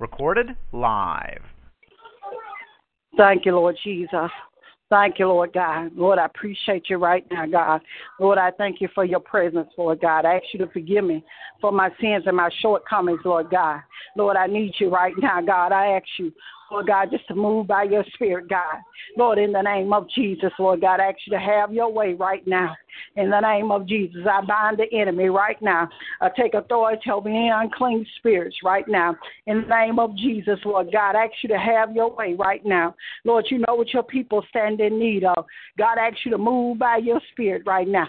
Recorded live. Thank you, Lord Jesus. Thank you, Lord God. Lord, I appreciate you right now, God. Lord, I thank you for your presence, Lord God. I ask you to forgive me for my sins and my shortcomings, Lord God. Lord, I need you right now, God. I ask you, Lord God, just to move by your spirit, God. Lord, in the name of Jesus, Lord God, I ask you to have your way right now. In the name of Jesus, I bind the enemy right now. I take authority over any unclean spirits right now. In the name of Jesus, Lord God, I ask you to have your way right now. Lord, you know what your people stand in need of. God, I ask you to move by your spirit right now.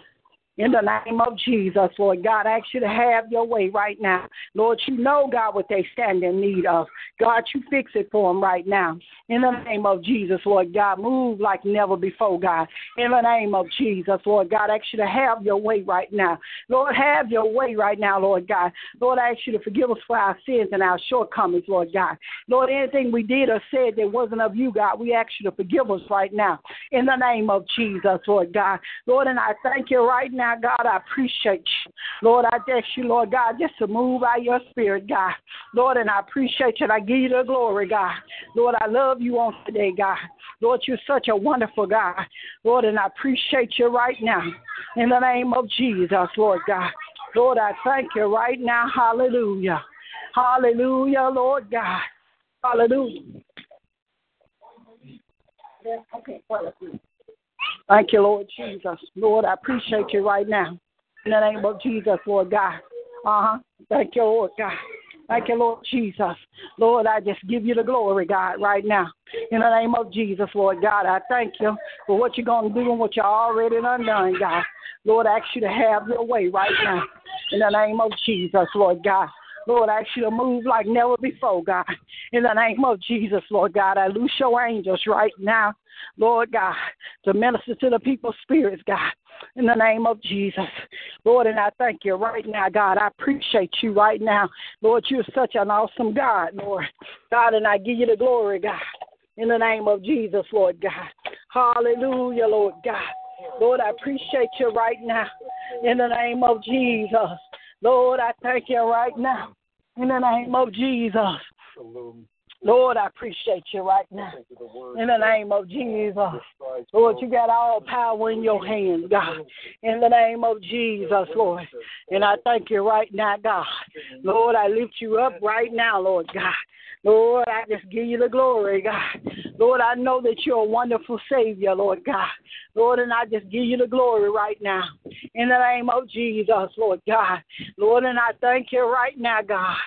In the name of Jesus, Lord God, I ask you to have your way right now. Lord, you know, God, what they stand in need of. God, you fix it for them right now. In the name of Jesus, Lord God, move like never before, God. In the name of Jesus, Lord God, I ask you to have your way right now. Lord, have your way right now, Lord God. Lord, I ask you to forgive us for our sins and our shortcomings, Lord God. Lord, anything we did or said that wasn't of you, God, we ask you to forgive us right now. In the name of Jesus, Lord God. Lord, and I thank you right now God, I appreciate you. Lord, I ask you, Lord God, just to move by your spirit, God. Lord, and I appreciate you I give you the glory, God. Lord, I love you on today, God. Lord, you're such a wonderful God. Lord, and I appreciate you right now. In the name of Jesus, Lord God. Lord, I thank you right now. Hallelujah. Hallelujah, Lord God. Hallelujah. Okay, well, Thank you, Lord Jesus. Lord, I appreciate you right now. In the name of Jesus, Lord God. Uh huh. Thank you, Lord God. Thank you, Lord Jesus. Lord, I just give you the glory, God, right now. In the name of Jesus, Lord God, I thank you for what you're going to do and what you're already done, God. Lord, I ask you to have your way right now. In the name of Jesus, Lord God. Lord, I ask you to move like never before, God. In the name of Jesus, Lord God, I loose your angels right now Lord God, to minister to the people's spirits, God, in the name of Jesus. Lord, and I thank you right now, God. I appreciate you right now. Lord, you're such an awesome God, Lord. God, and I give you the glory, God, in the name of Jesus, Lord God. Hallelujah, Lord God. Lord, I appreciate you right now in the name of Jesus. Lord, I thank you right now in the name of Jesus. Lord, I appreciate you right now. In the name of Jesus. Lord, you got all power in your hands, God. In the name of Jesus, Lord. And I thank you right now, God. Lord, I lift you up right now, Lord God. Lord, I just give you the glory, God. Lord, I know that you're a wonderful Savior, Lord God. Lord, and I just give you the glory right now. In the name of Jesus, Lord God. Lord, and I thank you right now, God.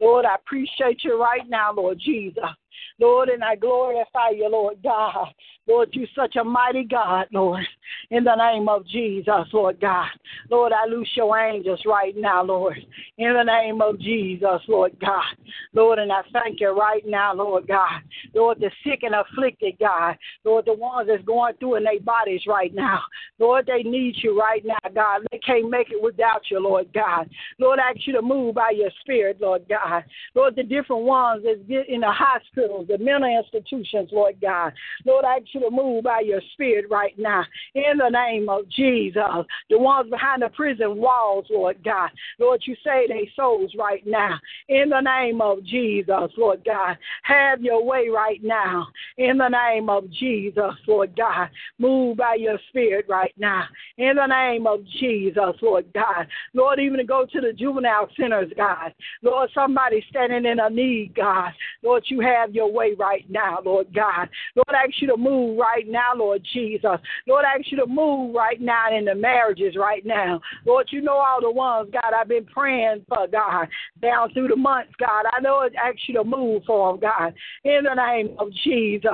Lord, I appreciate you right now, Lord Jesus. Jesus. Lord, and I glorify you, Lord God. Lord, you're such a mighty God, Lord. In the name of Jesus, Lord God. Lord, I loose your angels right now, Lord. In the name of Jesus, Lord God. Lord, and I thank you right now, Lord God. Lord, the sick and afflicted, God. Lord, the ones that's going through in their bodies right now. Lord, they need you right now, God. They can't make it without you, Lord God. Lord, I ask you to move by your spirit, Lord God. Lord, the different ones that's get in the hospitals, the mental institutions, Lord God. Lord, I ask you to move by your spirit right now. In the name of Jesus. The ones behind the prison walls, Lord God. Lord, you say they souls right now. In the name of Jesus, Lord God. Have your way right now. In the name of Jesus, Lord God. Move by your spirit right now. In the name of Jesus, Lord God. Lord, even to go to the juvenile centers, God. Lord, somebody standing in a need, God. Lord, you have your way right now, Lord God. Lord, I ask you to move right now, Lord Jesus. Lord, I ask you to move right now in the marriages right now. Lord, you know all the ones, God, I've been praying praying for, God, down through the months, God. I know it asks you to move for them, God. In the name of Jesus.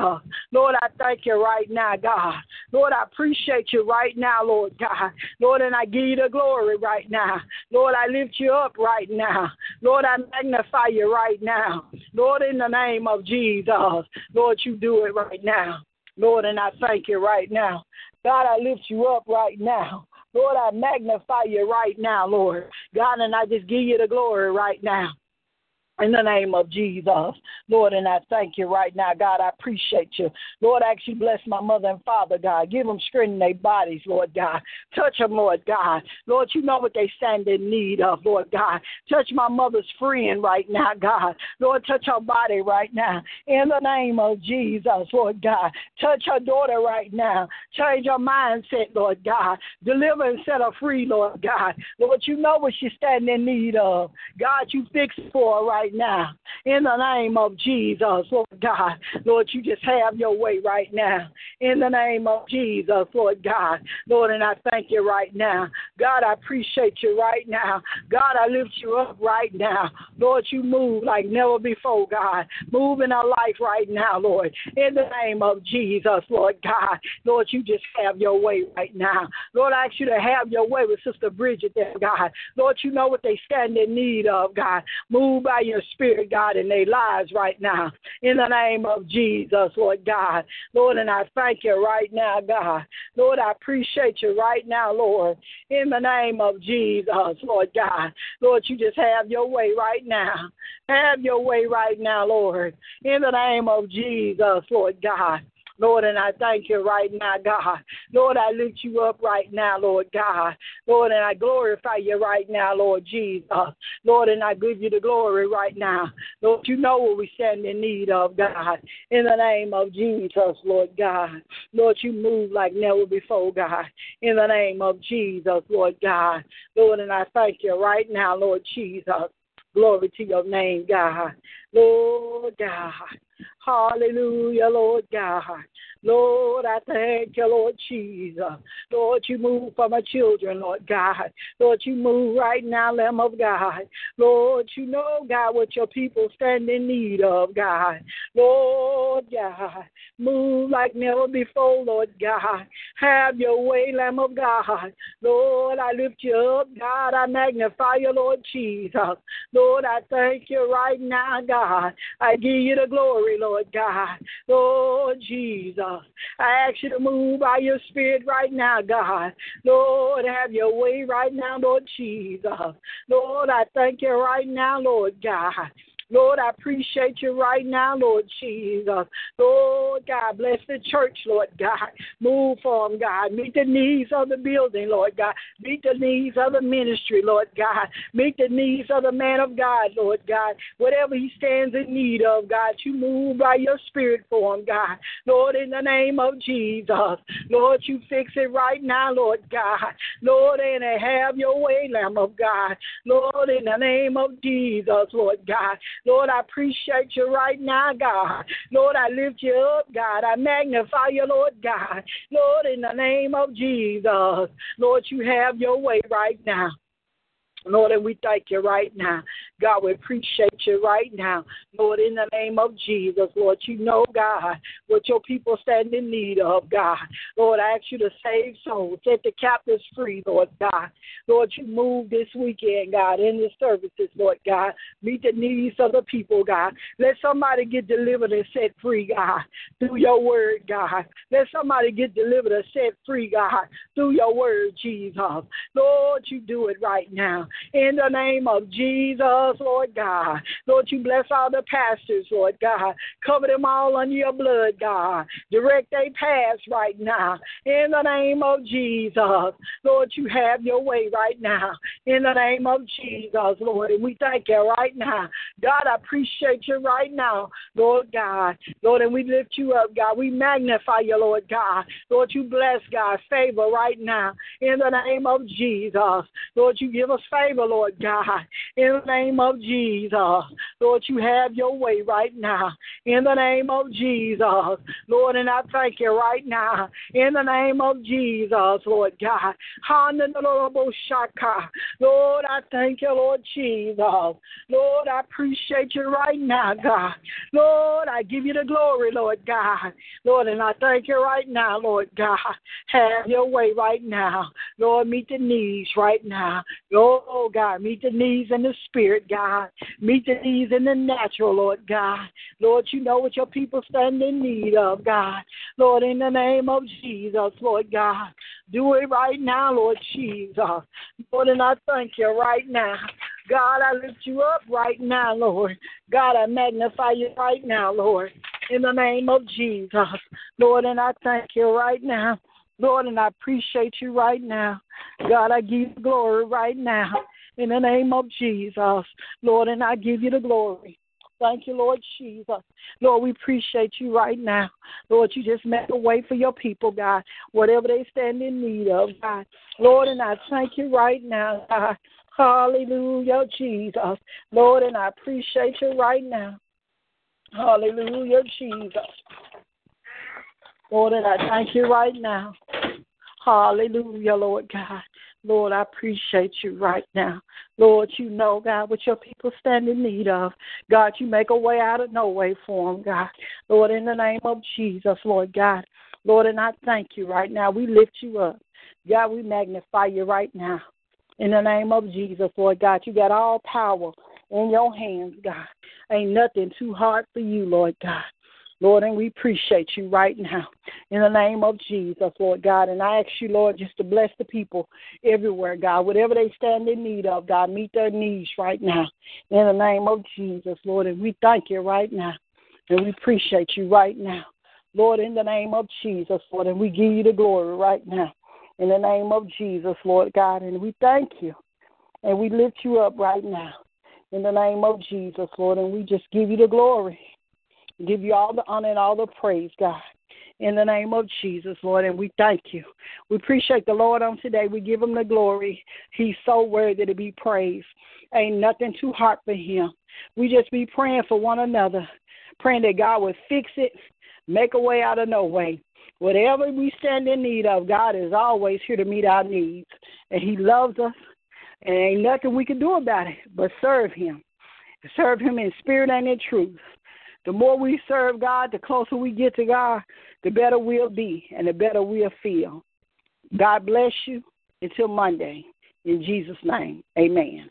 Lord, I thank you right now, God. Lord, I appreciate you right now, Lord God. Lord, and I give you the glory right now. Lord, I lift you up right now. Lord, I magnify you right now. Lord, in the name of Jesus. Lord, you do it right now. Lord, and I thank you right now. God, I lift you up right now. Lord, I magnify you right now, Lord. God, and I just give you the glory right now in the name of Jesus. Lord, and I thank you right now, God. I appreciate you. Lord, I actually bless my mother and father, God. Give them strength in their bodies, Lord God. Touch them, Lord God. Lord, you know what they stand in need of, Lord God. Touch my mother's friend right now, God. Lord, touch her body right now. In the name of Jesus, Lord God. Touch her daughter right now. Change her mindset, Lord God. Deliver and set her free, Lord God. Lord, you know what she's standing in need of. God, you fix for her right now. In the name of Jesus, Lord God. Lord, you just have your way right now. In the name of Jesus, Lord God. Lord, and I thank you right now. God, I appreciate you right now. God, I lift you up right now. Lord, you move like never before, God. Move in our life right now, Lord. In the name of Jesus, Lord God. Lord, you just have your way right now. Lord, I ask you to have your way with Sister Bridget there, God. Lord, you know what they stand in need of, God. Move by your spirit, God, in their lives right now. In the name of Jesus, Lord God. Lord, and I thank you right now, God. Lord, I appreciate you right now, Lord. In the name of Jesus, Lord God. Lord, you just have your way right now. Have your way right now, Lord. In the name of Jesus, Lord God. Lord, and I thank you right now, God. Lord, I lift you up right now, Lord God. Lord, and I glorify you right now, Lord Jesus. Lord, and I give you the glory right now. Lord, you know what we stand in need of, God. In the name of Jesus, Lord God. Lord, you move like never before, God. In the name of Jesus, Lord God. Lord, and I thank you right now, Lord Jesus. Glory to your name, God. Lord God. Hallelujah, Lord God. Lord, I thank you, Lord Jesus. Lord, you move for my children, Lord God. Lord, you move right now, Lamb of God. Lord, you know, God, what your people stand in need of, God. Lord God, move like never before, Lord God. Have your way, Lamb of God. Lord, I lift you up, God. I magnify you, Lord Jesus. Lord, I thank you right now, God. I give you the glory, Lord God. Lord Jesus. I ask you to move by your spirit right now, God. Lord, have your way right now, Lord Jesus. Lord, I thank you right now, Lord God. Lord, I appreciate you right now, Lord Jesus. Lord God, bless the church, Lord God. Move for them, God. Meet the needs of the building, Lord God. Meet the needs of the ministry, Lord God. Meet the needs of the man of God, Lord God. Whatever he stands in need of, God, you move by your spirit for him, God. Lord, in the name of Jesus. Lord, you fix it right now, Lord God. Lord, and have your way, Lamb of God. Lord, in the name of Jesus, Lord God. Lord, I appreciate you right now, God. Lord, I lift you up, God. I magnify you, Lord God. Lord, in the name of Jesus, Lord, you have your way right now. Lord, and we thank you right now. God, we appreciate you right now. Lord, in the name of Jesus, Lord, you know, God, what your people stand in need of, God. Lord, I ask you to save souls, set the captives free, Lord God. Lord, you move this weekend, God, in the services, Lord God. Meet the needs of the people, God. Let somebody get delivered and set free, God, through your word, God. Let somebody get delivered and set free, God, through your word, Jesus. Lord, you do it right now in the name of Jesus, Lord God. Lord, you bless all the pastors, Lord God. Cover them all under your blood, God. Direct their paths right now in the name of Jesus. Lord, you have your way right now in the name of Jesus, Lord. And we thank you right now. God, I appreciate you right now, Lord God. Lord, and we lift you up, God. We magnify you, Lord God. Lord, you bless, God, favor right now in the name of Jesus. Lord, you give us favor, Lord God, in the name of Jesus. Lord, you have your way right now in the name of Jesus. Lord, and I thank you right now in the name of Jesus, Lord God. Lord, I thank you, Lord Jesus. Lord, I appreciate you right now, God. Lord, I give you the glory, Lord God. Lord, and I thank you right now, Lord God. Have your way right now. Lord, meet the needs right now. Oh, God, meet the needs in the spirit, God. Meet the needs in the natural, Lord God. Lord, you know what your people stand in need of, God. Lord, in the name of Jesus, Lord God. Do it right now, Lord Jesus. Lord, and I thank you right now. God, I lift you up right now, Lord. God, I magnify you right now, Lord. In the name of Jesus. Lord, and I thank you right now. Lord, and I appreciate you right now. God, I give you glory right now. In the name of Jesus. Lord, and I give you the glory. Thank you, Lord Jesus. Lord, we appreciate you right now. Lord, you just make a way for your people, God, whatever they stand in need of, God. Lord, and I thank you right now, God. Hallelujah, Jesus. Lord, and I appreciate you right now. Hallelujah, Jesus. Lord, and I thank you right now. Hallelujah, Lord God. Lord, I appreciate you right now. Lord, you know, God, what your people stand in need of. God, you make a way out of no way for them, God. Lord, in the name of Jesus, Lord God. Lord, and I thank you right now. We lift you up. God, we magnify you right now. In the name of Jesus, Lord God, you got all power in your hands, God. Ain't nothing too hard for you, Lord God. Lord, and we appreciate you right now in the name of Jesus, Lord God. And I ask you, Lord, just to bless the people everywhere, God. Whatever they stand in need of, God, meet their needs right now in the name of Jesus, Lord. And we thank you right now. And we appreciate you right now. Lord, in the name of Jesus, Lord, and we give you the glory right now. In the name of Jesus, Lord God. And we thank you. And we lift you up right now. In the name of Jesus, Lord. And we just give you the glory give you all the honor and all the praise, God. In the name of Jesus, Lord, and we thank you. We appreciate the Lord on today. We give him the glory. He's so worthy to be praised. Ain't nothing too hard for him. We just be praying for one another, praying that God would fix it, make a way out of no way. Whatever we stand in need of, God is always here to meet our needs. And He loves us, and ain't nothing we can do about it but serve Him. Serve Him in spirit and in truth. The more we serve God, the closer we get to God, the better we'll be and the better we'll feel. God bless you. Until Monday. In Jesus' name, amen.